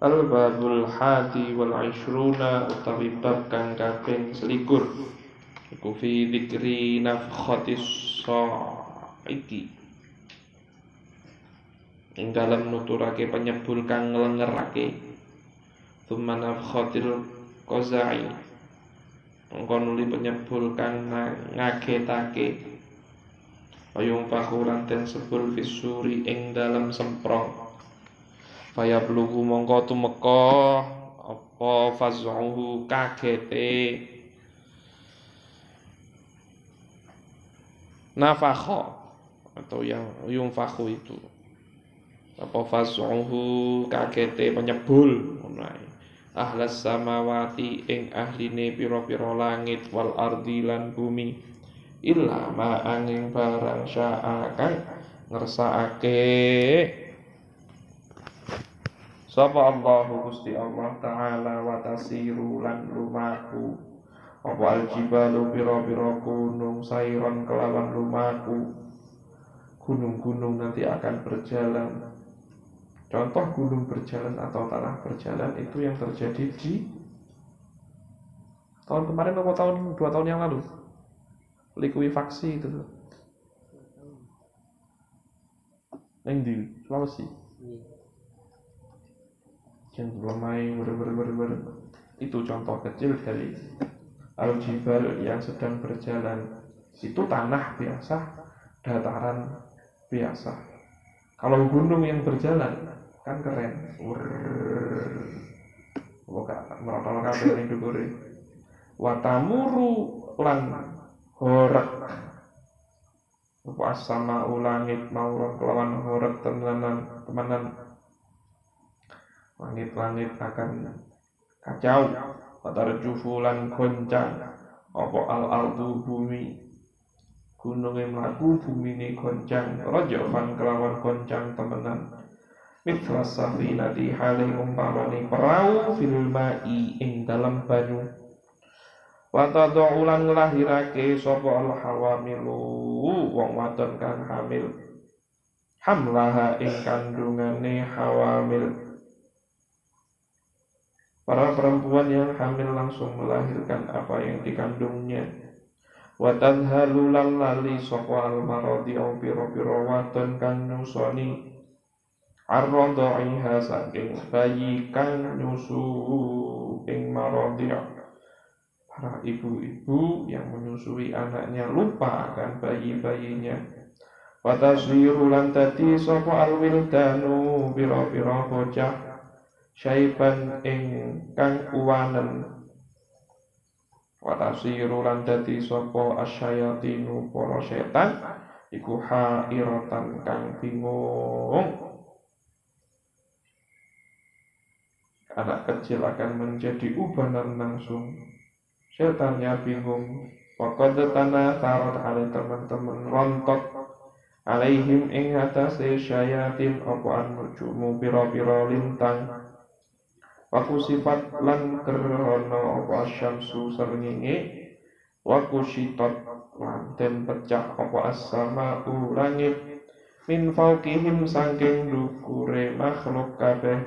Al-babul hadi wal ishruna utawi bab kang kaping selikur. Iku fi dzikri nafkhatis saiki ing dalam nuturake penyebul kang nglengerake thumma nafkhatil qazai. Engko nuli penyebul kang ngagetake. Ayung fakuran ten sebul fisuri ing dalam semprong Faya blugu mongko tumeka. Apa fazuhu kagete. Nafakha atau yang yung fakhu itu. Apa fazuhu kagete penyebul. Ahlas samawati ing ahline pira-pira langit wal ardi lan bumi. Illa ma angin barang syaa kang ngersakake Sapa Allahu Gusti Allah taala wa tasiru lan lumaku? Apa aljibalu pira-pira gunung sairon kelawan lumaku? Gunung-gunung nanti akan berjalan. Contoh gunung berjalan atau tanah berjalan itu yang terjadi di tahun kemarin atau tahun dua tahun yang lalu? Likuifaksi itu yang di Sulawesi yang lemai ber, itu contoh kecil dari al-jibal yang sedang berjalan. Itu tanah biasa dataran biasa. Kalau gunung yang berjalan kan keren. Buka merotol kabeh ning dukure watamuru lan horak apa sama ulangit mau kelawan horak temenan temenan langit-langit akan kacau. Jufulan goncang. Apa al ardu bumi? Gunung yang melaku bumi ini goncang rajafan kelawan goncang temenan. Mitra safinati haling umpamani perahu fil ma'i ing dalam banyu. Wata ulan ngelahirake sopo al hawamilu wong wadon kang hamil. Hamlaha ing kandungane hawamil Para perempuan yang hamil langsung melahirkan apa yang dikandungnya. Watan halulan lali soko al marodi au piro piro waton kang nyusoni. Arrodaiha saking bayi kang nyusu ing marodi para ibu-ibu yang menyusui anaknya lupa akan bayi-bayinya. Wataswiru lan tadi sopo al wildanu piro-piro bocah syaiban ing kang uwanen. Watasiru lan dadi sapa asyayatinu para setan iku hairatan kang bingung. Anak kecil akan menjadi ubanan langsung. Setannya bingung. Pokoknya tanah tarot ada teman-teman rontok. Alaihim ing atase syayatin apa an nujumu pira-pira lintang Waku sifat lan kerana apa syamsu srengenge Waku sitot lan den pecah apa as-sama langit min fauqihim saking dukure makhluk kabeh.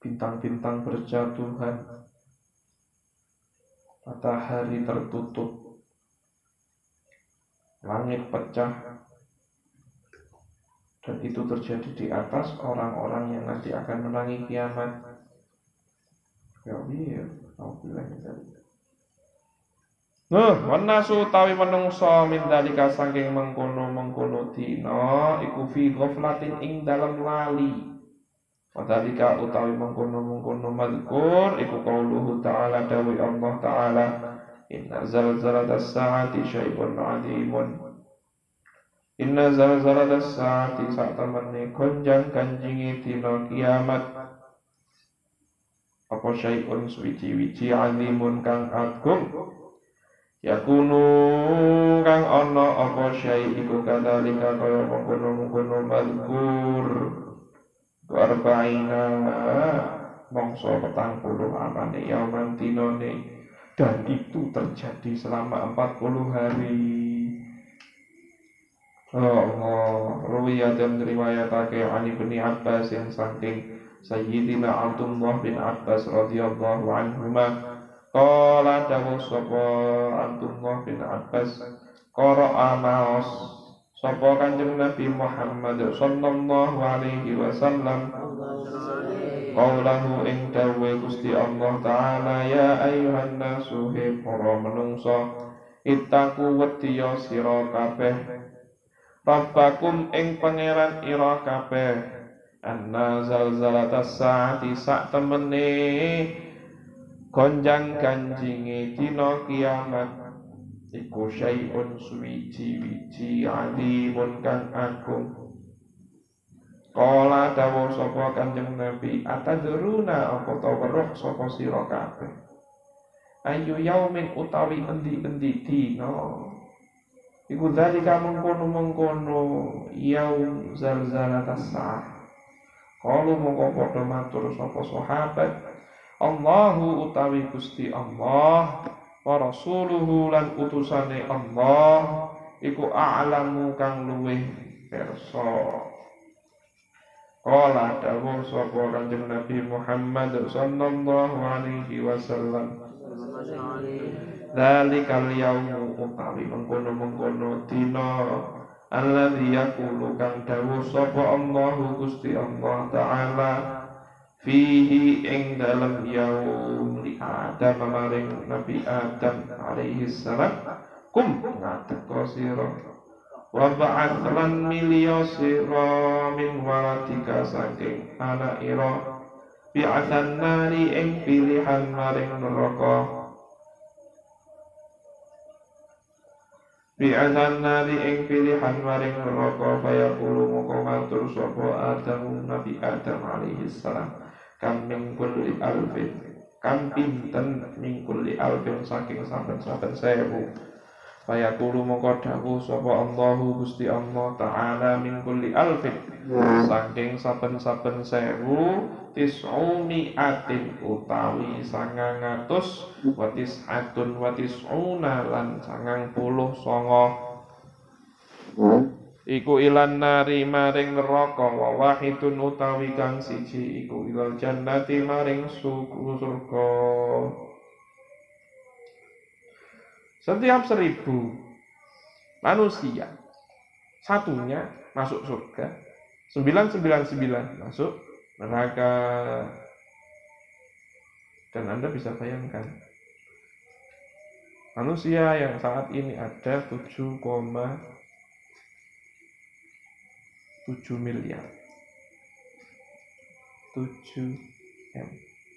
Bintang-bintang berjatuhan matahari tertutup langit pecah dan itu terjadi di atas orang-orang yang nanti akan menangi kiamat. Ya iya, alhamdulillah Nuh, wanasu tawi menungso min dalika saking mengkono-mengkono dina iku fi ghaflatin ing dalam lali. Wadalika utawi mengkono-mengkono madkur iku qauluhu ta'ala dawi Allah ta'ala inna zalzalatas sa'ati syai'un 'azimun Inna zalzalata saati sak temene gonjang kanjingi dina kiamat. Apa syai'un suwiji-wiji alimun kang agung? Yakunu kang ana apa syai iku kadalika kaya mengkono-mengkono mazkur. Arba'ina mongso petang puluh amane yauman dinone dan itu terjadi selama 40 hari Allah dan riwayatake an Ibni Abbas yang saking Sayyidina Abdullah bin Abbas radhiyallahu anhuma. Qala dawu sapa Abdullah bin Abbas Qara'a ma'as Sapa kanjeng Nabi Muhammad sallallahu alaihi wasallam Qaulahu ing dawe Gusti Allah taala ya ayuhan nasu he para menungsa ittaku wedya sira kabeh Rabbakum ing pangeran ira kabeh. Anna zalzalatas saati sak temene gonjang ganjinge dina kiamat. Iku syai'un suwiji-wiji alimun kang agung. Kala dawa sapa Kanjeng Nabi atadruna apa ta weruh sapa sira kabeh? Ayu yaumin utawi endi-endi dina Iku dalika mengkono-mengkono yaum zalzalatas sa'ah. Kalau mongko padha matur sapa sahabat, Allahu utawi Gusti Allah wa rasuluhu lan utusane Allah iku a'lamu kang luweh pirsa. Kala dawuh sapa Kanjeng Nabi Muhammad sallallahu alaihi wasallam Dalikal yaumu utawi mengkono-mengkono dina alladzi yaqulu kang dawuh sapa Allahu Gusti Allah taala fihi ing dalam yaum li Adam maring Nabi Adam alaihi salam. Kum ngateko sira. Wa lan milya sira min walatika saking anak ira. Bi'athan nari ing pilihan maring neraka Bi'asan nari ing pilihan maring neraka fayaqulu muka matur sapa Adam Nabi Adam alaihi salam. Kam min kulli alfin. Kam pinten min kulli alfin saking saben-saben sewu. Fayaqulu mongko dawuh sapa Allahu Gusti Allah taala min kulli alfin. Saking saben-saben sewu tis'uni atin utawi sangang atus. Watis atun watis una lan sangang puluh songo iku ilan nari maring neraka. Wa wahidun utawi kang siji. Iku ilal jannati maring suku surga. Setiap seribu manusia satunya masuk surga. Sembilan sembilan sembilan masuk neraka. Dan Anda bisa bayangkan manusia yang saat ini ada 7,7 miliar. 7 M.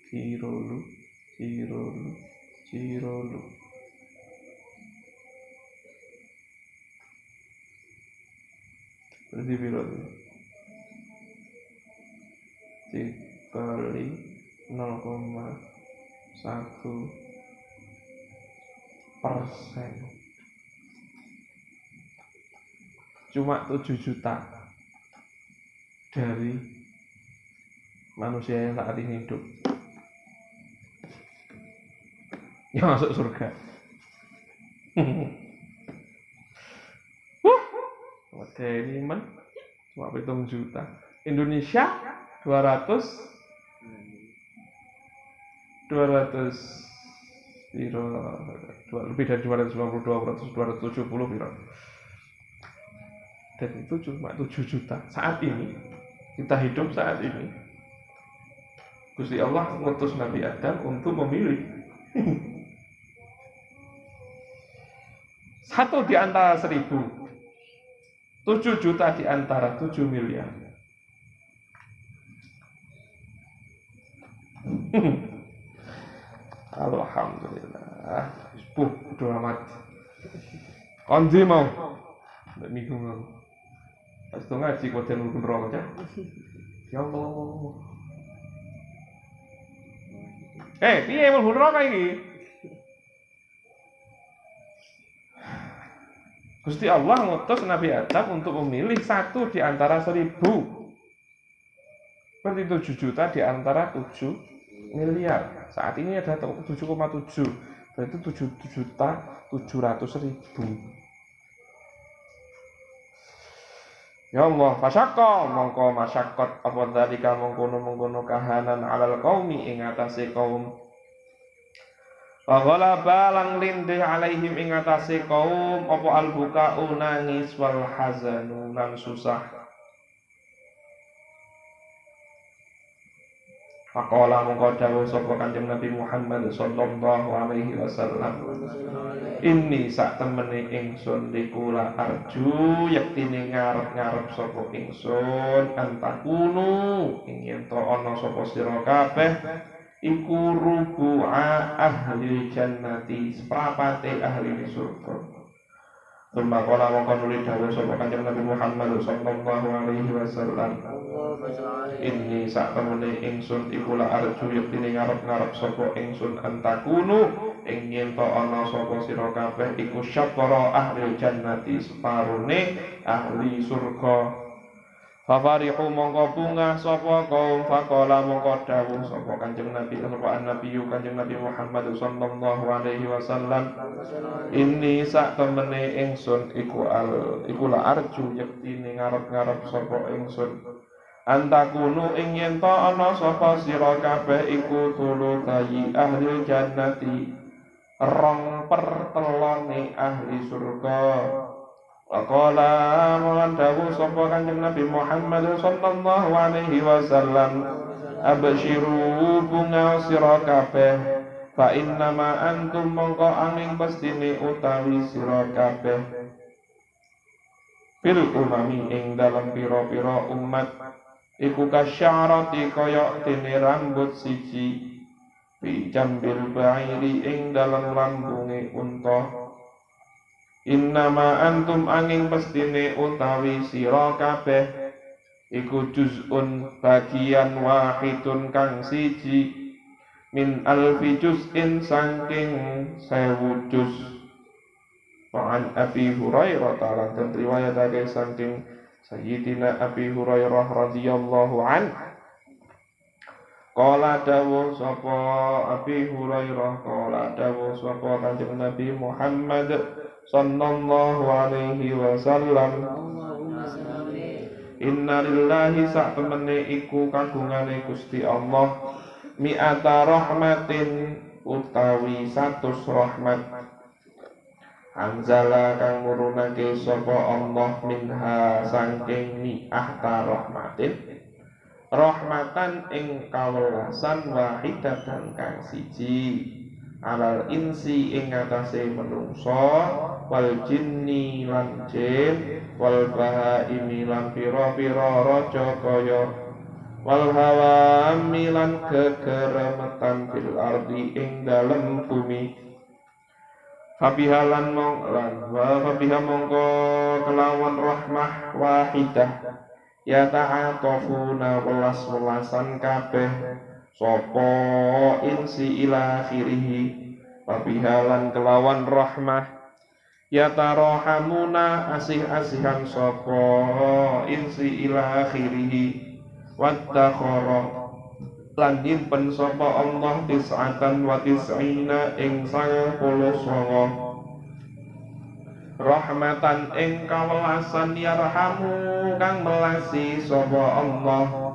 Kirolu Kirolu Kirolu Berarti berapa? Dikali 0,1 persen. Cuma 7 juta dari manusia yang saat ini hidup. Yang masuk surga. Oke, ini man cuma hitung juta. Indonesia 200 200 piro? Lebih dari 250 200 270 piro? Dan itu cuma 7 juta. Saat ini kita hidup saat ini Gusti Allah mengutus Nabi Adam untuk memilih. Satu di antara seribu tujuh juta di antara tujuh miliar Alhamdulillah. Puh, udah amat. Kondi mau. Ndak minggu mau. Pas itu ngaji kok den rukun roh aja. Ya Allah. Eh, piye mlebu neraka iki? Gusti Allah ngutus Nabi Adam untuk memilih satu di antara seribu. Berarti tujuh juta di antara tujuh miliar. Saat ini ada 7,7. Berarti 7 juta 700 ribu. Ya Allah, fasyaqqa mongko masyaqqat apa dalika mengkono-mengkono kahanan alal qaumi ing atase kaum. Wa ghalaba lang lindih alaihim ing atase kaum apa albukau nangis wal hazanu lan susah. Faqala mongko dawuh sapa Kanjeng Nabi Muhammad sallallahu alaihi wasallam. Inni sak temene ingsun dikula arju yektine ngarep-ngarep sapa ingsun antakunu ing yen to ana sapa sira kabeh iku rubu'a ahli jannati seprapate ahli surga. Wa qala li dawuh sapa Kanjeng Nabi Muhammad sallallahu alaihi wasallam. Inni sak temene ingsun iku la arju yektine ngarep-ngarep sapa ingsun antakunu ing to ana sapa sira kabeh iku syafara ahli jannati separone ahli surga. Fafarihu mongko bunga sapa kaum faqala mongko dawuh sapa Kanjeng Nabi sapa Nabi Kanjeng Nabi Muhammad sallallahu alaihi wasallam. Inni sak temene ingsun iku al iku la arju yektine ngarep-ngarep sapa ingsun. Antakunu ing yen to ana sapa sira kabeh iku tulu tayi ahli jannati rong pertelone ahli surga Waqala mulan dawu sapa Kanjeng Nabi Muhammad sallallahu alaihi wasallam absyiru bunga sira kabeh fa innama antum mongko angin pestine utawi sira kabeh. Fil umami ing dalam pira-pira umat iku kasyarati kaya dene rambut siji fi jambil ba'iri ing dalam lambunge unta Innama antum angin pestine utawi sira kabeh. Iku juz'un bagian wahidun kang siji. Min alfi juz'in saking sewu juz. Wa'an Abi Hurairah ta'ala dan riwayatake saking Sayyidina Abi Hurairah radhiyallahu an. Qala dawu sapa Abi Hurairah qala dawu sapa Kanjeng Nabi Muhammad sallallahu alaihi wasallam. Inna lillahi sak temene iku kagungane Gusti Allah. Mi'ata rahmatin utawi satus rahmat. Anzala kang nurunake sapa Allah minha saking mi'ata rahmatin. Rahmatan ing kawelasan wahidatan kang siji alal insi ing atase menungso wal jinni lan jin wal bahaimi lan pira-pira raja kaya wal hawami lan kegeremetan fil ardi ing dalem bumi. Fabihalan mong lan wa fabiha mongko kelawan rahmah wahidah. Ya ta'atofuna welas-welasan kabeh Sopo insi ila akhirihi Pabihalan kelawan rahmah. Ya tarohamuna asih-asihan sopo insi ila akhirihi Wattakhara lan nyimpen sapa Allah tis'atan wa tis'ina ing sangang puluh songo rahmatan ing kawelasan yarhamu kang melasi sapa Allah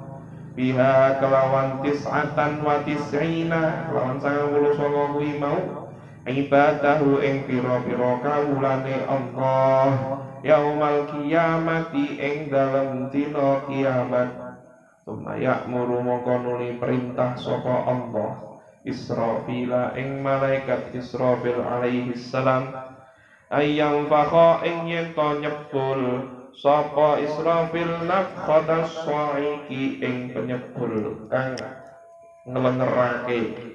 biha kelawan tis'atan wa tis'ina kelawan sangang puluh songo kuwi mau. Ibadahu ing pira-pira kawulane Allah yaumal kiamati ing dalem dina kiamat. Tuma ya'muru mongko nuli perintah sapa Allah Israfila ing malaikat Israfil alaihi salam. Ayang fakha ing yen to nyebul sapa Israfil nafkhata saiki ing penyebul kang nglengerake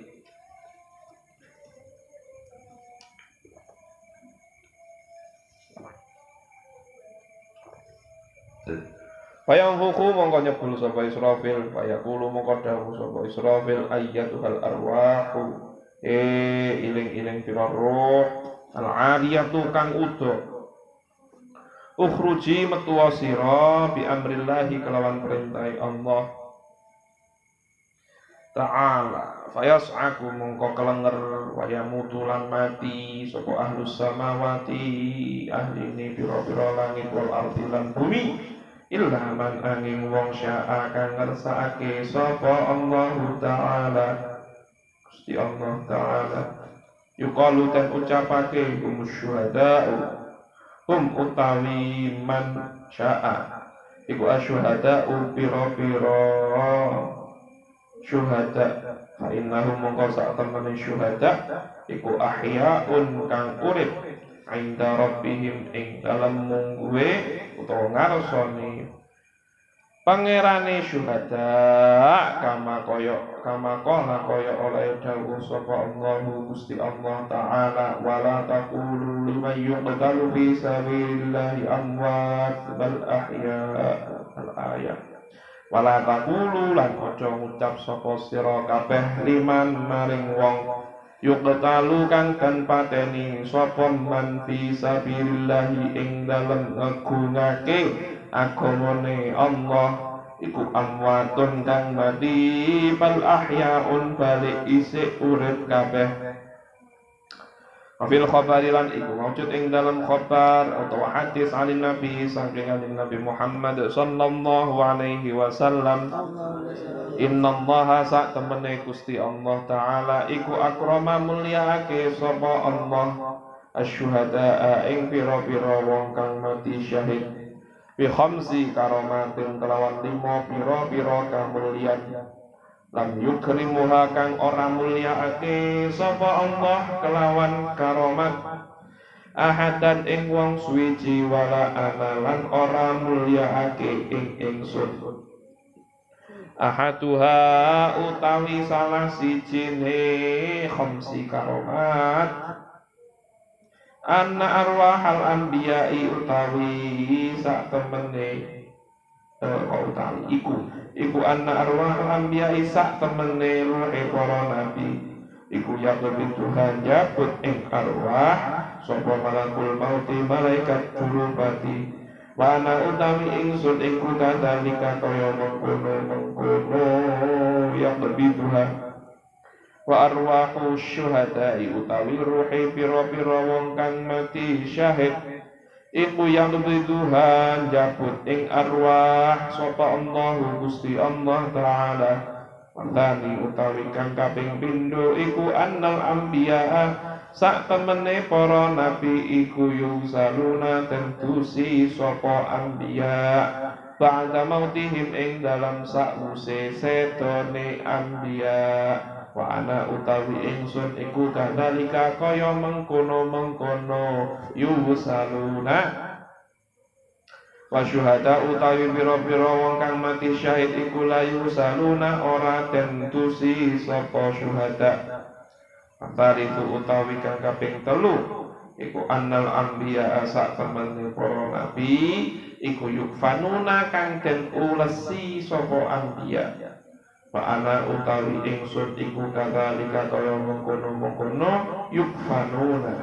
Payang huku mongko nyebul sapa Israfil, payakulu mongko dawuh sapa Israfil. Ayyatuhal arwahu. Eh iling-iling pira roh al-aliyatu kang udo Ukhruji metuwa sira bi amrillahi kelawan perintah Allah. Ta'ala fayas'aku mongko kelenger waya mutulan mati sapa ahlus samawati ahli ini pira-pira langit wal ardi lan bumi illa man angin wong sya'a kang ngersakake sapa Allah taala. Gusti Allah taala yuqalu ten ucapake hum syuhada'u hum utawi man sya'a. Iku asyuhada'u pira-pira syuhada. Fa innahum mongko sak syuhada. Iku ahya'un kang urip. Inda rabbihim ing dalam mungguwe utawa ngarsane pangerane syuhada kama koyo kama kola koyo oleh dawuh sapa Allah Gusti Allah taala wala taqulu liman yuqtalu fi sabilillahi amwat bal ahya al ayat wala taqulu lan aja ngucap sapa sira kabeh liman maring wong. Yuqtalu kang kan pateni sapa man fi sabilillah ing dalem nggunake agamane Allah iku amwatun kang mati bal ahyaun balik isik urip kabeh. Wafil khabari lan iku wujud ing dalam khabar atau hadis alin Nabi saking alin Nabi Muhammad sallallahu alaihi wasallam. Inna Allah sak temene Gusti Allah taala iku akrama mulyaake sapa Allah. Asyuhada ing pira-pira wong kang mati syahid bi khamsi karomatin kelawan lima pira-pira kamulyan lam yukrimuha kang ora mulyaake sapa Allah kelawan karomat? Ahadan ing wong suwiji wala analan ora mulyaake ing ingsun. Ahaduha utawi salah sijine khamsi karomat anna arwahal anbiya'i utawi sak temene eh, kok utawi? Iku. Iku anna arwahal anbiya'i sak temene ruhe para nabi. Iku lebih Tuhan jabut ing arwah sapa malakul mauti malaikat pati Wana utawi ingsun iku kadalika kaya mengkono mengkono lebih Tuhan Wa arwahu syuhadai utawi ruhi piro-piro wong kang mati syahid. Iku yang Tuhan jabut ing arwah Sopa Allah Gusti Allah Ta'ala. Wandani utawi kang kaping pindo iku annal ambiya sak temene para nabi iku yusaluna tentusi sapa anbiya. Ba'da mautihim ing dalam sakwuse setone anbiya wa ana utawi ingsun iku kadalika kaya mengkono-mengkono yusaluna. Wa syuhada utawi pira-pira wong kang mati syahid iku la yusaluna ora tentusi sapa syuhada. Itu utawi kang kaping telu iku annal anbiya asa temene para nabi iku yukfanuna kang den ulesi sapa anbiya wa ana utawi ingsun iku kadzalika kaya mengkono-mengkono yukfanuna.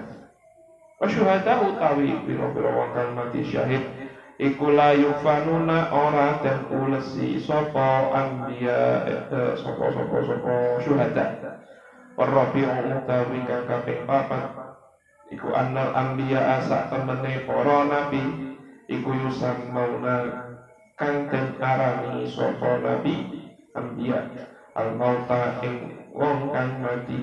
Wa syuhada utawi pira-pira wong kang mati syahid iku la yukfanuna ora den ulesi sapa anbiya eh, sapa syuhada. Warabi'u utawi kang kaping papat Iku annal anbiya asa temene para nabi Iku yusam mauna kang den arani sapa nabi anbiya al mauta ing wong kang mati.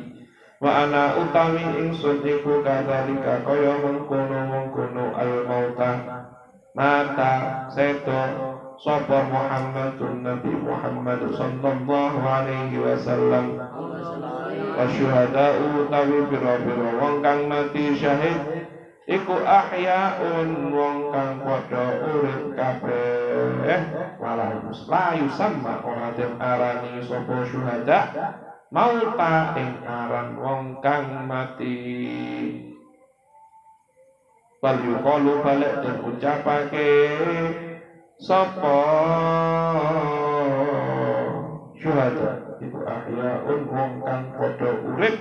Wa ana utawi ingsun iku kadalika kaya mengkono-mengkono al mauta mata seto sapa Muhammadun Nabi Muhammad sallallahu alaihi wasallam. Wasyuhada'u tawi biro-biro wong kang mati syahid iku ahyaun wong kang padha urip kabeh. Wala la sama ora den arani sapa syuhada. Mauta ing aran wong kang mati. Bal yuqalu balik dan ucapake sapa syuhada? Iku ahyaun wong kang padha urip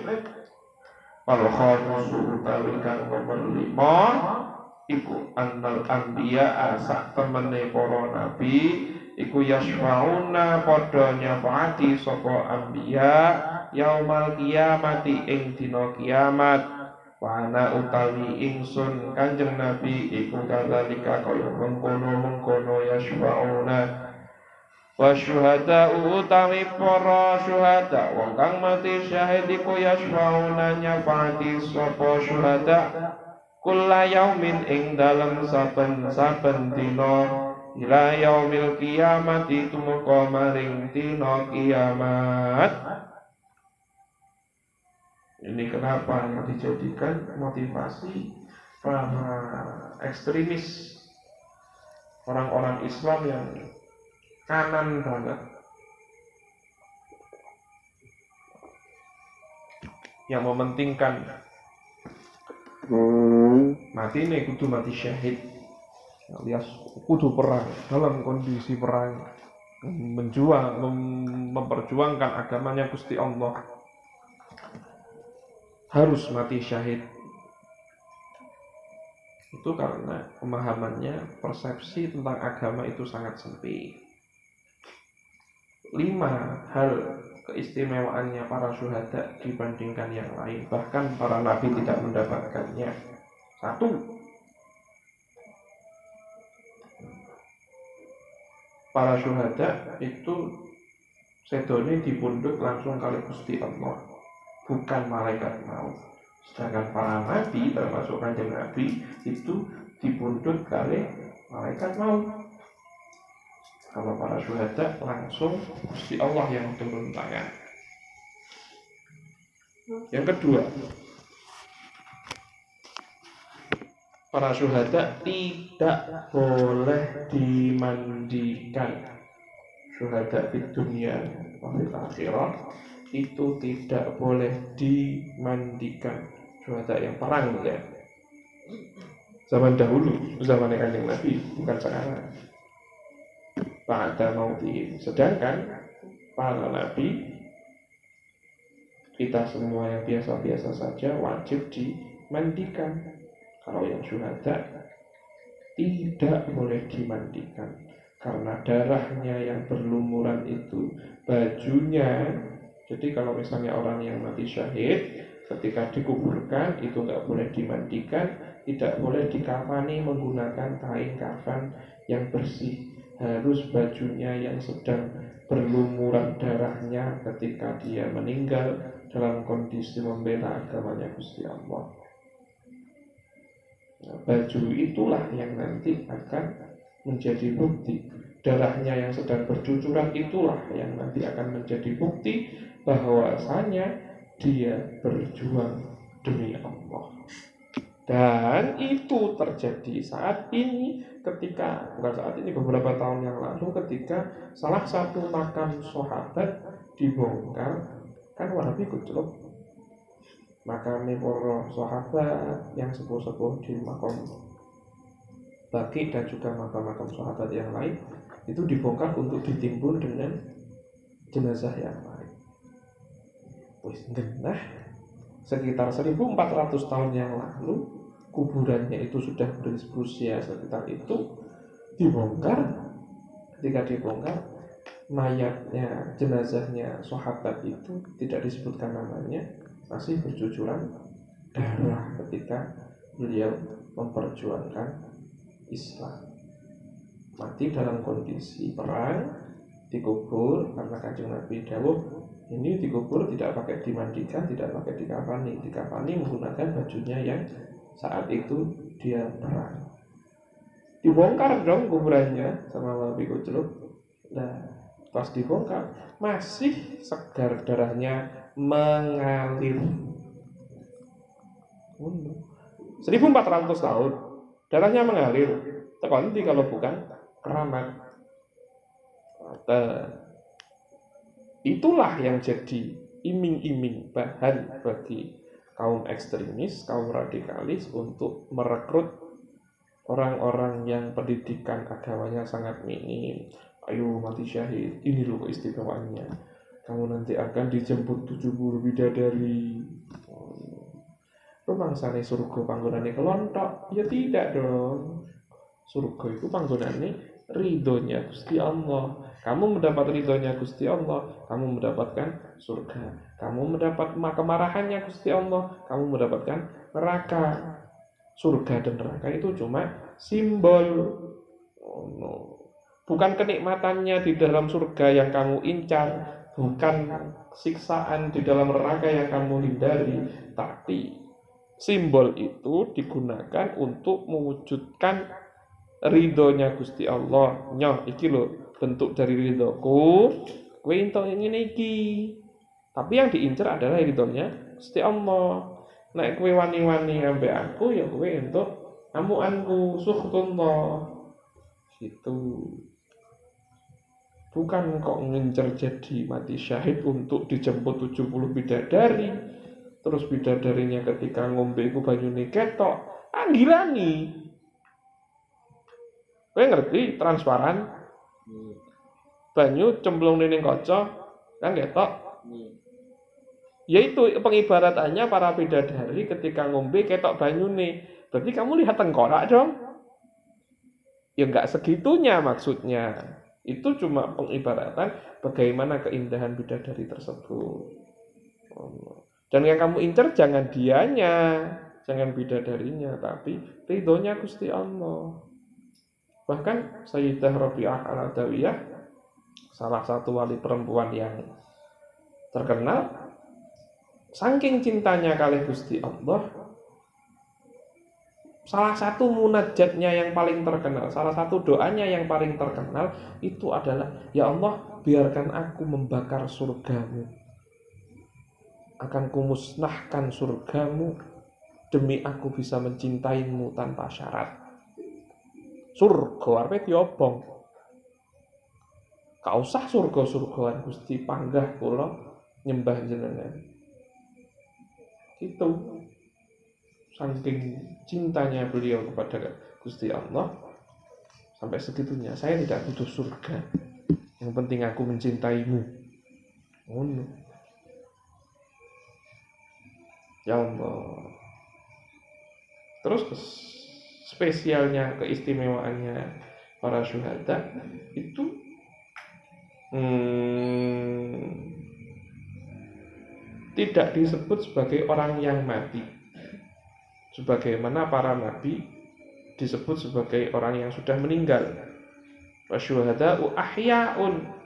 wal khamis utawi kang nomor lima iku annal anbiya asa temene para nabi iku yasfauna padha nyafaati sapa anbiya yaumal kiamati ing dina kiamat. Wana utawi ingsun kanjeng Nabi iku kadzalika kaya mengkono-mengkono yasfauna wa syuhada utawi para syuhada. Wong kang mati syahid iku yasfauna nyafati sapa syuhada. Kula yaumin ing dalem saben-saben dina. Ila yaumil kiamati tumeka maring dina kiamat. Ini kenapa dijadikan motivasi para ekstremis orang-orang Islam yang kanan banget. Yang mementingkan. Hmm. mati ini kudu mati syahid. Alias kudu perang dalam kondisi perang. Menjuang memperjuangkan agamanya Gusti Allah. Harus mati syahid. Itu karena pemahamannya persepsi tentang agama itu sangat sempit lima hal keistimewaannya para syuhada dibandingkan yang lain bahkan para nabi tidak mendapatkannya satu para syuhada itu sedoni dipundut langsung kali Gusti Allah bukan malaikat maut. Sedangkan para nabi, termasuk kanjeng nabi, itu dibundut kali malaikat maut. Kalau para syuhada langsung Gusti Allah yang turun tangan. Yang kedua, para syuhada tidak boleh dimandikan. Syuhada di dunia wafil akhirah itu tidak boleh dimandikan. Syuhada yang perang ya. Zaman dahulu zaman kanjeng Nabi bukan sekarang pada mautihim sedangkan para nabi kita semua yang biasa-biasa saja wajib dimandikan. Kalau yang syuhada tidak boleh dimandikan. Karena darahnya yang berlumuran itu bajunya. Jadi kalau misalnya orang yang mati syahid ketika dikuburkan itu nggak boleh dimandikan, tidak boleh dikafani menggunakan kain kafan yang bersih. Harus bajunya yang sedang berlumuran darahnya ketika dia meninggal dalam kondisi membela agamanya Gusti Allah. Nah, baju itulah yang nanti akan menjadi bukti darahnya yang sedang bercucuran itulah yang nanti akan menjadi bukti bahwasanya dia berjuang demi Allah. Dan itu terjadi saat ini ketika bukan saat ini beberapa tahun yang lalu ketika salah satu makam sahabat dibongkar. Kan Wahabi gujlok makam para sahabat yang sepuh-sepuh di makam Baki dan juga makam-makam sahabat yang lain itu dibongkar untuk ditimbun dengan jenazah yang lain. Wis genah sekitar 1400 tahun yang lalu kuburannya itu sudah berusia sekitar itu dibongkar ketika dibongkar mayatnya jenazahnya sahabat itu tidak disebutkan namanya masih bercucuran darah ketika beliau memperjuangkan Islam mati dalam kondisi perang dikubur karena kanjeng Nabi Dawuh ini dikubur tidak pakai dimandikan, tidak pakai dikafani. Dikafani menggunakan bajunya yang saat itu dia perang. Dibongkar dong kuburannya sama Wabi Kucluk. Nah, pas dibongkar masih segar darahnya mengalir. 1400 tahun darahnya mengalir. Tekonti kalau bukan keramat. Itulah yang jadi iming-iming bahan bagi kaum ekstremis, kaum radikalis untuk merekrut orang-orang yang pendidikan agamanya sangat minim. Ayo mati syahid, ini loh istimewanya. Kamu nanti akan dijemput 70 bidadari. Rumangsane surga panggonane kelontok? Ya tidak dong. Surga itu panggonane ridhonya Gusti Allah Kamu mendapat ridhonya Gusti Allah, kamu mendapatkan surga. Kamu mendapat kemarahannya Gusti Allah, kamu mendapatkan neraka. Surga dan neraka itu cuma simbol. Oh, no. Bukan kenikmatannya di dalam surga yang kamu incar, bukan siksaan di dalam neraka yang kamu hindari, tapi simbol itu digunakan untuk mewujudkan ridhonya Gusti Allah. Nyoh, iki lho bentuk dari ridhoku, kowe entuk iki. Tapi yang diincar adalah ridhonya Gusti Allah. Nek kowe wani-wani ambek aku ya kowe entuk amuanku suhtullah. Gitu. Bukan kok ngincer jadi mati syahid untuk dijemput 70 bidadari. Terus bidadarinya ketika ngombe iku banyune ketok. Anggilani. Kowe ngerti transparan? Banyu cemplung ning kaca kan ketok. Yaitu pengibaratannya para bidadari ketika ngombe ketok banyune. Berarti kamu lihat tengkorak dong. Ya enggak segitunya maksudnya. Itu cuma pengibaratan bagaimana keindahan bidadari tersebut. Dan yang kamu incer jangan dianya, jangan bidadarinya, tapi ridhonya Gusti Allah. Bahkan Sayyidah Rabi'ah al-Adawiyah, salah satu wali perempuan yang terkenal, saking cintanya kali Gusti Allah, salah satu munajatnya yang paling terkenal, salah satu doanya yang paling terkenal itu adalah, Ya Allah, biarkan aku membakar surgamu. Akan kumusnahkan surgamu demi aku bisa mencintaimu tanpa syarat. Surga arep diobong. Gak usah surga-surgaan Gusti panggah kula nyembah jenengan. Itu saking cintanya beliau kepada Gusti Allah sampai segitunya. Saya tidak butuh surga. Yang penting aku mencintaimu. Oh, no. ya Allah. Terus spesialnya keistimewaannya para syuhada itu hmm, tidak disebut sebagai orang yang mati sebagaimana para nabi disebut sebagai orang yang sudah meninggal. Wasyuhada'u ahya'un.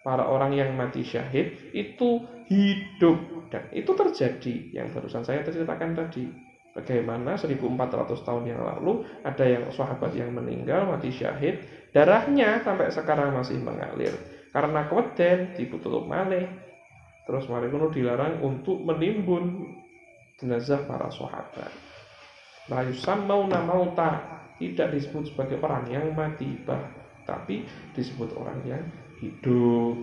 Para orang yang mati syahid itu hidup dan itu terjadi yang barusan saya ceritakan tadi. Bagaimana 1400 tahun yang lalu ada yang sahabat yang meninggal mati syahid, darahnya sampai sekarang masih mengalir karena keweden dibutuh malih. Terus mari dilarang untuk menimbun jenazah para sahabat. La yusammauna mauta tidak disebut sebagai orang yang mati bah, tapi disebut orang yang hidup.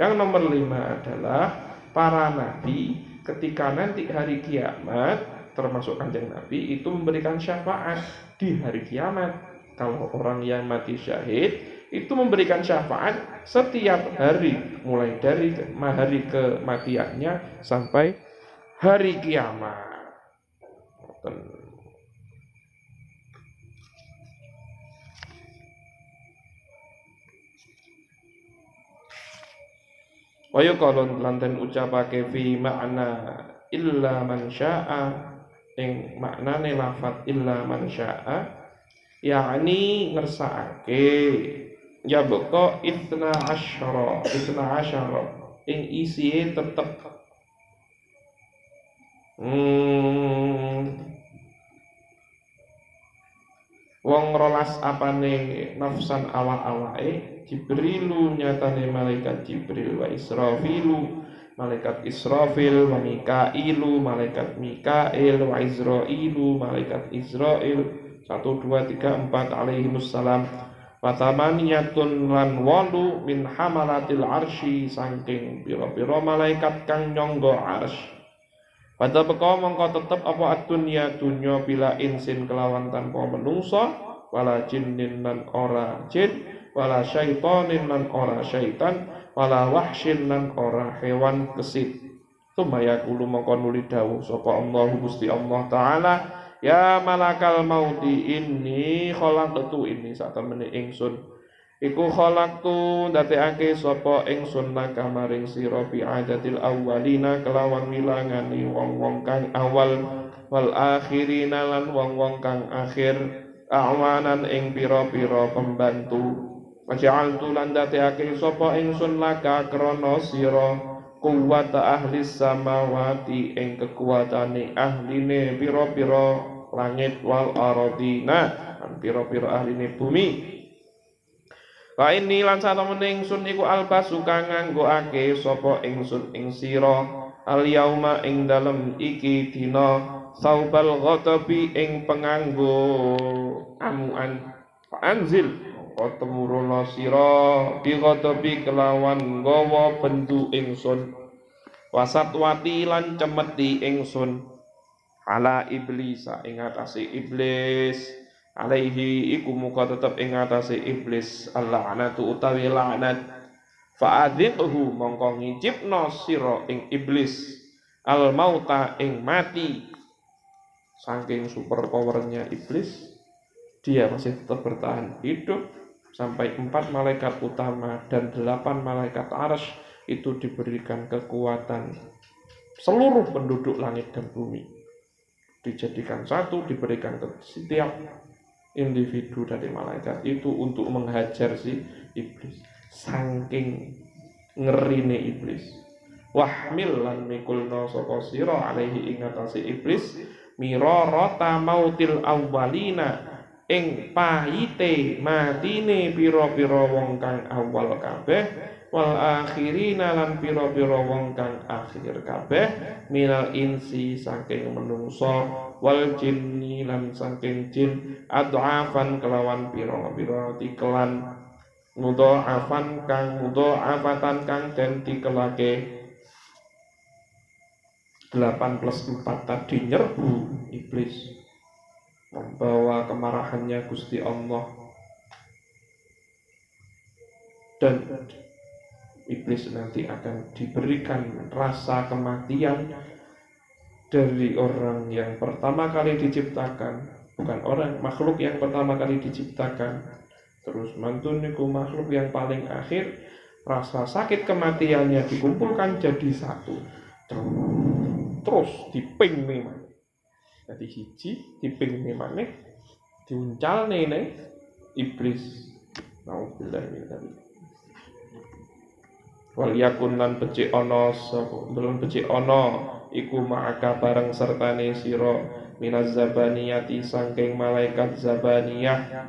Yang nomor lima adalah para nabi ketika nanti hari kiamat termasuk kanjeng nabi itu memberikan syafaat di hari kiamat. Kalau orang yang mati syahid itu memberikan syafaat setiap hari mulai dari hari kematiannya sampai hari kiamat. Wa yuqalu lanten ucapake fi makna illa man syaa ing maknane lafat illa man syaa yakni ngersakake ya boko itna asyara itna asyara. Ing isie tetep. Hmm, wong rolas apane nafsan awak-awake? Jibrilu nyatane malaikat Jibril wa Israfilu malaikat Israfil wa Mikailu malaikat Mikail wa Israilu malaikat Israil 1 2 3 4 alaihi wassalam wa tamaniyatun lan walu min hamalatil arsy saking pira-pira malaikat kang nyangga arsy pada beko mongko tetep apa adunya dunya bila insin kelawan tanpa menungso wala jinnin lan ora jin wala syaitonin lan ora syaitan wala wahsyin lan ora hewan kesit. Tumaya kulu mongko nuli dawuh sapa Allah Gusti Allah taala ya malakal mauti ini khalaqtu ini saat temene ingsun. Iku khalaqtu ndadekake sapa ingsun laka maring sira bi adatil awwalina kelawan wilangani wong-wong kang awal wal akhirina lan wong-wong kang akhir awanan ing pira-pira pembantu. Waja'altu lan dadekake sapa ingsun laka krana sira kuwata ahli samawati ing kekuatane ahline pira-pira langit wal aradina pira-pira ahline bumi. Wa ini lan satemene ingsun iku albasu kang nganggoake sapa ingsun ing sira. Al yauma ing dalem iki dina saubal ghadabi ing penganggo amuan anzil temuruna sira bi ghadabi kelawan gawa bendu ingsun. Wasatwati lan cemeti ingsun. Ala iblis ing atase iblis. Alaihi iku muka tetep ing atase iblis. Al-la'natu utawi laknat fa'adhiqhu mongko ngicipno sira ing iblis. Al mauta ing mati. Saking super powernya iblis dia masih tetap bertahan hidup sampai empat malaikat utama dan delapan malaikat arash itu diberikan kekuatan seluruh penduduk langit dan bumi. Dijadikan satu diberikan ke setiap individu dari malaikat itu untuk menghajar si iblis. Saking ngerine iblis. Wahmil lan mikulna sapa sira alaihi ing iblis. Mirarata mautil awwalina ing pahite matine pira-pira wong kang awal kabeh wal akhirina lan pira-pira wong kang akhir kabeh minal insi saking menungso wal jinni lan saking jin adhafan kelawan pira-pira tikelan afan kang afatan kang den tikelake 8 plus 4 tadi nyerbu iblis membawa kemarahannya Gusti Allah. Dan iblis nanti akan diberikan rasa kematian dari orang yang pertama kali diciptakan bukan orang makhluk yang pertama kali diciptakan. Terus mantuniku makhluk yang paling akhir rasa sakit kematiannya dikumpulkan jadi satu. Terus diping memang jadi hiji diping memang nih diuncal nih iblis Nauzubillah min Wal yakun lan becik ana belum becik ana iku ma'aka bareng sertane sira minaz zabaniyati sangking malaikat zabaniyah.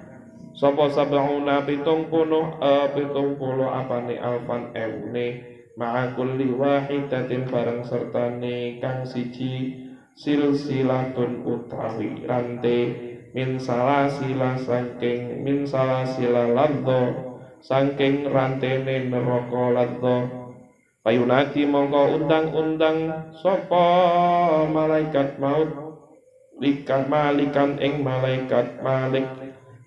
Sapa sab'una pitung puluh uh, pitung puluh apane? Alfan ewune ma'a kulli wahidatin bareng sertane kang siji silsilatun utawi rante min salasila sangking min salasila laddo sangking rantene neraka laddo Payunati mongko undang-undang sapa malaikat maut? Likan malikan ing malaikat malik.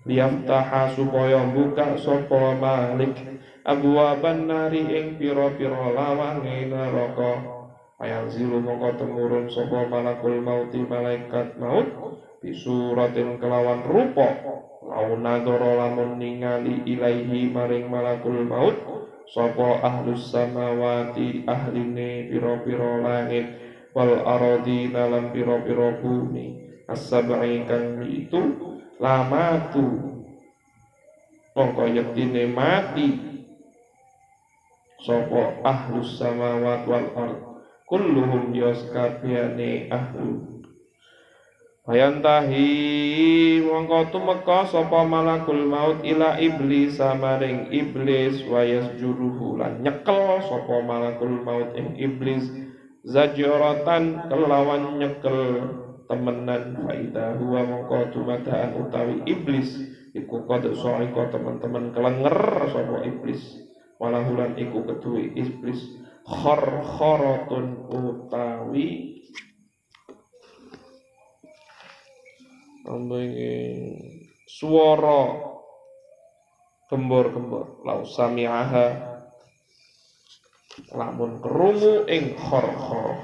Liyaftaha supaya buka sapa malik. Abwaban nari ing pira-pira lawange neraka ayang zilu mongko temurun sapa malakul mauti malaikat maut bisuratin kelawan rupa. Launa doro lamun ningali ilaihi maring malakul maut sapa ahlus samawati ahline pira-pira langit wal aradi dalam pira-pira bumi. As-sab'i itu lamatu mongko yektine mati. Sapa ahlus samawat wal ard kulluhum yas kabehane ahlu Bayantahi mongko tumeka sapa malakul maut ila iblis samaring iblis wayas juruhu lan nyekel sapa malakul maut ing iblis zajratan kelawan nyekel temenan. Faida huwa mongko tumadaan utawi iblis iku qad saika teman-teman kelenger sapa iblis. Walahulan iku kedue iblis khor khoratun utawi ambing swara gembor-gembor. Lau sami'aha. Lamun kerungu ing khor-khor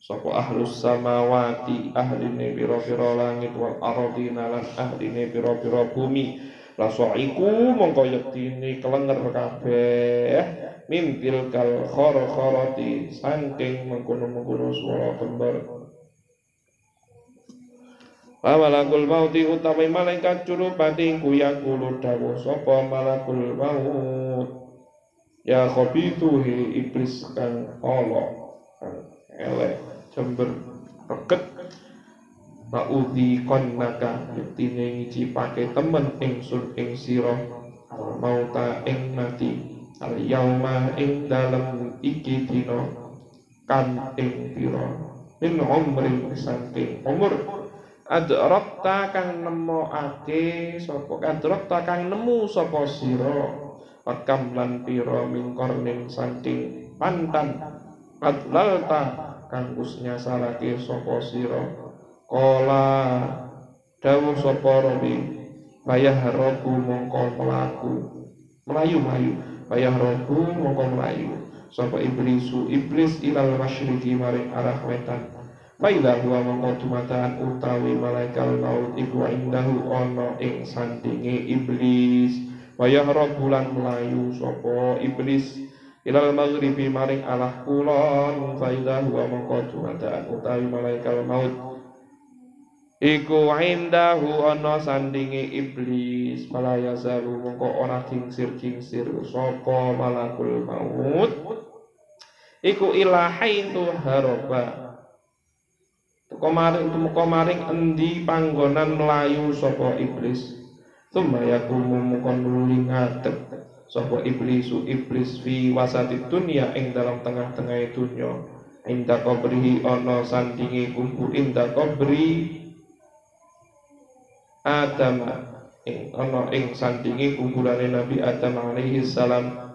sapa ahlus samawati ahline pira-pira langit wal ardina lan ahline pira-pira bumi. Lasoiku mongko yektine kelenger kabeh mintil kal khor khoroti saking mengkono-mengkono swara kembar. Malakul mauti utawi malaikat curupati kuya kulu dawuh sapa malakul maut? Ya khabithuhi iblis kang ala kang elek jember reket. Ma'udhi konnaka Yektine ngicipake temen ingsun ing sira Mauta ing mati Al yauma ing dalem iki dina Kan ing pira? Min umrin saking umur. Adrakta kang nemokake sapa adrakta kang nemu sapa sira? Wakam lan pira min kornin saking pantan. Adlalta kang usnya salake sapa sira? Kola dawuh sapa rabi bayah robu mongko melaku melayu-melayu bayah robu mongko melayu sapa iblisu iblis ilal masyriqi maring arah wetan. Faida huwa mongko tumataan utawi malaikat maut iku indahu ana ing sandinge iblis. Wayah robulan melayu sapa iblis ilal maghribi maring arah kulon. Faida huwa mongko tumataan utawi malaikat maut Iku indahu ana sandinge iblis Fala yazalu mongko ora kingsir-kingsir sapa malakul maut? Iku ilahi tu haroba Teko maring tumeka maring endi panggonan melayu sapa iblis? Tumma yakumu mongko nuli ngadeg sapa iblisu. Iblis fi wasati dunya ing dalam tengah-tengah dunya. Inda qabrihi ana sandinge kubur inda qabri Adam ing ana ing sandinge kuburane Nabi Adam alaihi salam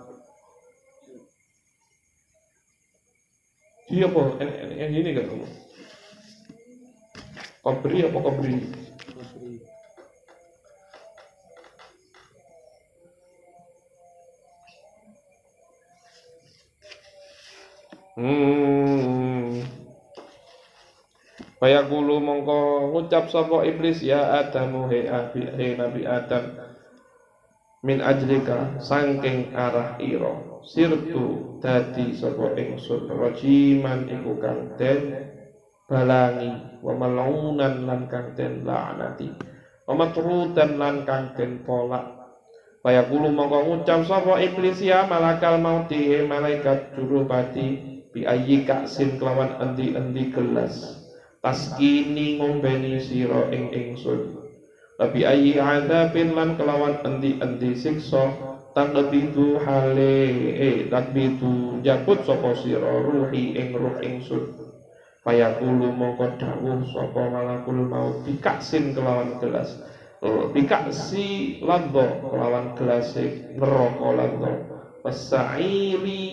Iya apa? Yang ini kan kamu? Kobri apa kobri? Hmm. Fayaqulu mongko ngucap sapa iblis ya Adamu he abi he Nabi Adam min ajlika sangking arah ira sirtu dadi sapa ingsun rajiman iku kang den balangi wa malunan lan kang den laknati wa matrudan lan kang den tolak. Mongko ngucap sapa iblis ya malakal mauti malaikat jurupati bi ayyi kaksin kelawan endi-endi gelas taskini ngombeni sira ing ingsun. Tapi ayi adabin lan kelawan endi-endi siksa takbitu hale eh takbitu jabut sapa sira ruhi ing ruh ingsun. Fayaqulu mongko dawuh sapa malakul maut bikaksin kelawan gelas. Bikaksi ladho kelawan gelas neraka ladho pesairi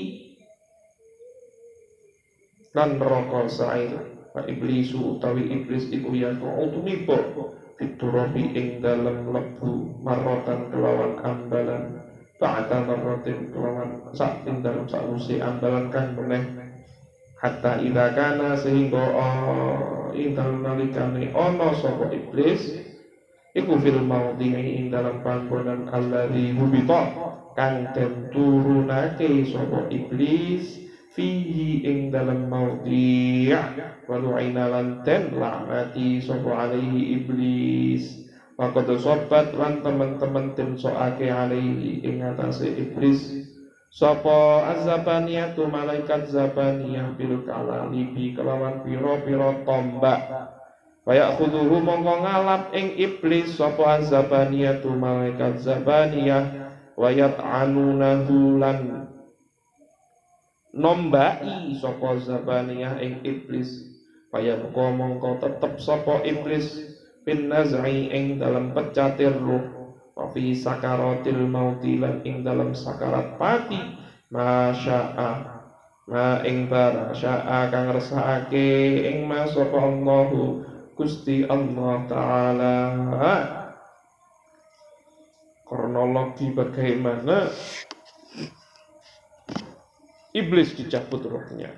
lan neraka sa'ir Fa iblisu utawi iblis iku ya kau tumibo fiturabi ing dalam lebu marotan kelawan ambalan. Ba'da marrotin kelawan sak ing dalam sausi ambalan kang meneh. Hatta ila kana sehingga oh, ing dalam nalikane ono sapa iblis iku fil maudhi'i ing dalam panggonan alladzi hubita kang den turunake sapa iblis fihi ing dalam maudhi' walu lan ten laknati sapa alaihi iblis. Maka sobat lan teman-teman tim soake alaihi ing atase iblis. Sopo azabaniyah tu malaikat zabaniyah bil kalalibi kelawan piro-piro tombak. Kayak khuduhu mongko ngalap ing iblis Sopo azabaniyah tu malaikat zabaniyah. Wayat anunahu lan nombai sapa zabaniyah ing iblis. Kaya muka mongko tetep sapa iblis. Bin naz'i ing dalam pecatir ruh. Wa fi sakaratil mauti lan ing dalam sakarat pati. Masya'a. Ma ing barang sya'a kang resake ing ma sapa Allahu. Gusti Allah taala. Kronologi bagaimana Iblis dicabut rohnya.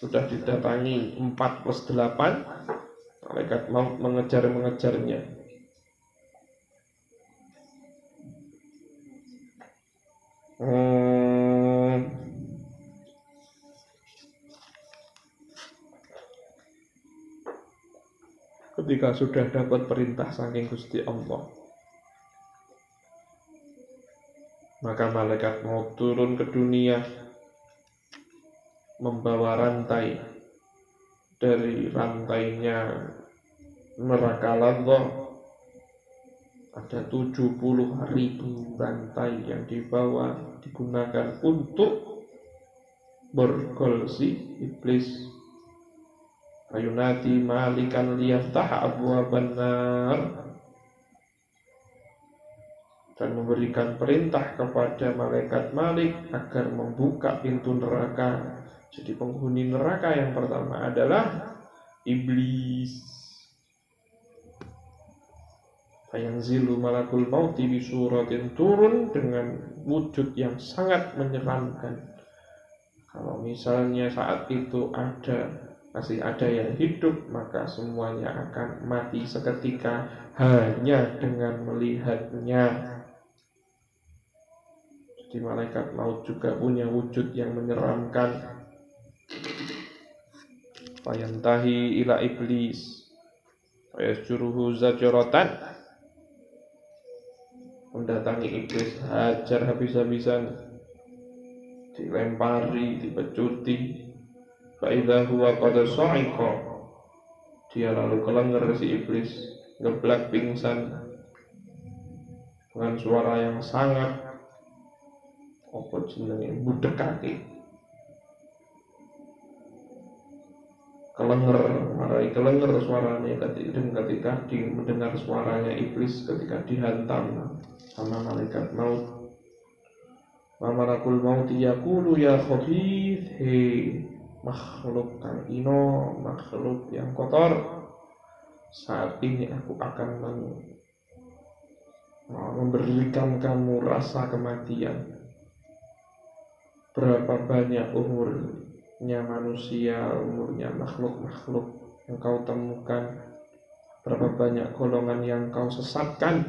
Sudah didatangi 4 plus 8, malaikat maut mengejar-mengejarnya. hmm, ketika sudah dapat perintah saking Gusti Allah maka malaikat mau turun ke dunia membawa rantai. Dari rantainya neraka Allah ada 70 ribu rantai yang dibawa digunakan untuk bergolsi iblis. Ayunati malikan liyaftah abu benar dan memberikan perintah kepada malaikat Malik agar membuka pintu neraka. Jadi penghuni neraka yang pertama adalah iblis. Zilu malakul mauti bisuratin turun dengan wujud yang sangat menyeramkan. Kalau misalnya saat itu ada masih ada yang hidup, maka semuanya akan mati seketika hanya dengan melihatnya. Di malaikat maut juga punya wujud yang menyeramkan. Fayantahi ila iblis. Fayasjuruhu zajorotan. Mendatangi iblis hajar habis-habisan. Dilempari, dipecuti. Fa'idha huwa qad Dia lalu kelenger si iblis, ngeblak pingsan dengan suara yang sangat apa jenenge budekake kelenger marai kelenger suaranya. Ketika, ketika di, mendengar suaranya iblis ketika dihantam sama malaikat maut. Mamalakul maut yaqulu ya khabith he makhluk kang ino makhluk yang kotor. Saat ini aku akan memberikan kamu rasa kematian. Berapa banyak umurnya manusia, umurnya makhluk-makhluk yang kau temukan, berapa banyak golongan yang kau sesatkan.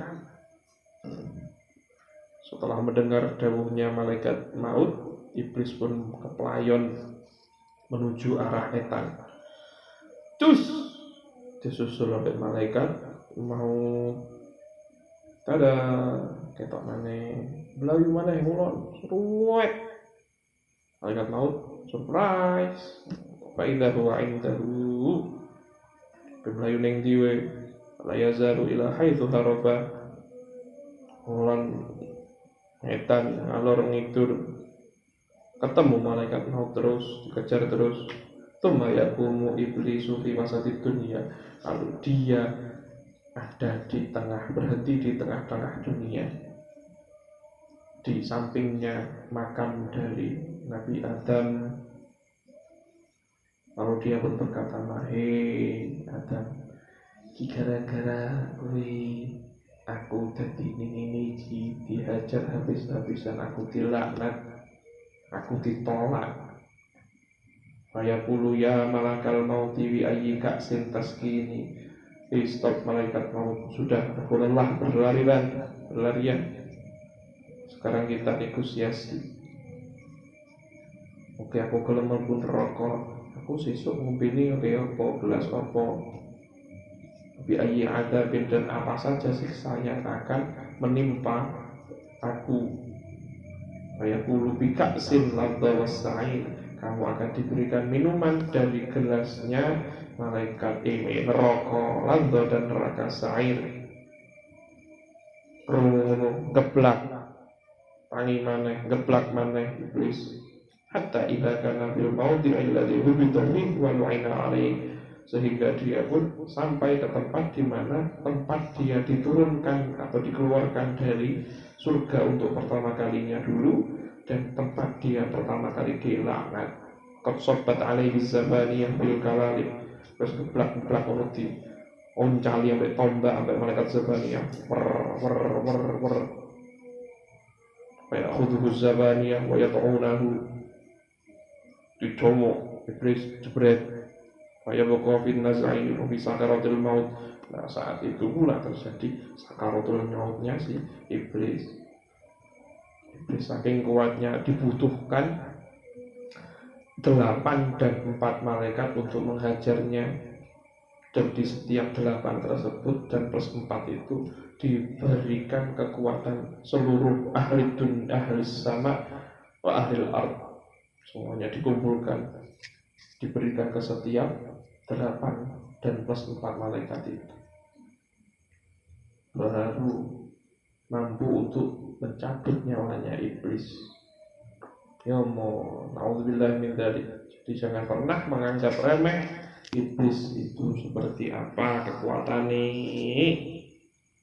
Setelah mendengar dawuhnya malaikat maut, iblis pun keplayon menuju arah etan. Terus disusul oleh malaikat mau tada ketok mana belayu mana yang ulon seruet malaikat maut surprise. Fa idza huwa indahu. Bimlayu ning diwe. La yazaru ila haitsu haraba ulan etan alor ngidur. Ketemu malaikat maut terus dikejar terus. Tuma yakumu iblisu fi wasatid dunia. Lalu dia ada di tengah berhenti di tengah-tengah dunia. Di sampingnya makam dari Nabi Adam. Lalu dia pun berkata Hei Adam gara-gara gue aku tadi ini ini dihajar habis-habisan aku dilaknat aku ditolak. Pulu ya malakal mauti wi ayyi kaksin taskini stop malaikat maut. Sudah aku lelah berlarian Berlarian. Sekarang kita negosiasi Oke aku gelem pun rokok. Aku sesuk ngombene oke apa gelas apa. Bi ayi ada dan apa saja siksa yang akan menimpa aku. Kayak bulu bika sin. Kamu akan diberikan minuman dari gelasnya malaikat ini neraka ladha dan neraka sair. Geblak tangi mana, geblak mana iblis hatta idza kana fil mawdi alladhi hubita fihi wa lu'ina alaih sehingga dia pun sampai ke tempat di mana tempat dia diturunkan atau dikeluarkan dari surga untuk pertama kalinya dulu dan tempat dia pertama kali dilaknat qad alaihi zabaniyah bil kalalib terus geblak-geblak ono di oncali sampai tombak sampai malaikat zabaniyah wer wer wer wer wa ya'khudhuhu zabaniyah wa yat'unahu didomo iblis jebret. Faya bokofin nazai Fi sakaratul maut. Nah saat itu pula terjadi Sakaratul mautnya si iblis. Iblis saking kuatnya dibutuhkan delapan dan empat malaikat untuk menghajarnya. Dan di setiap delapan tersebut dan plus empat itu diberikan kekuatan seluruh ahli dunia ahli sama wa ahli semuanya dikumpulkan diberikan ke setiap delapan dan plus empat malaikat itu. Baru mampu untuk mencabut nyawanya iblis. Ya mau naudzubillah min dari jadi jangan pernah menganggap remeh iblis itu seperti apa kekuatan ini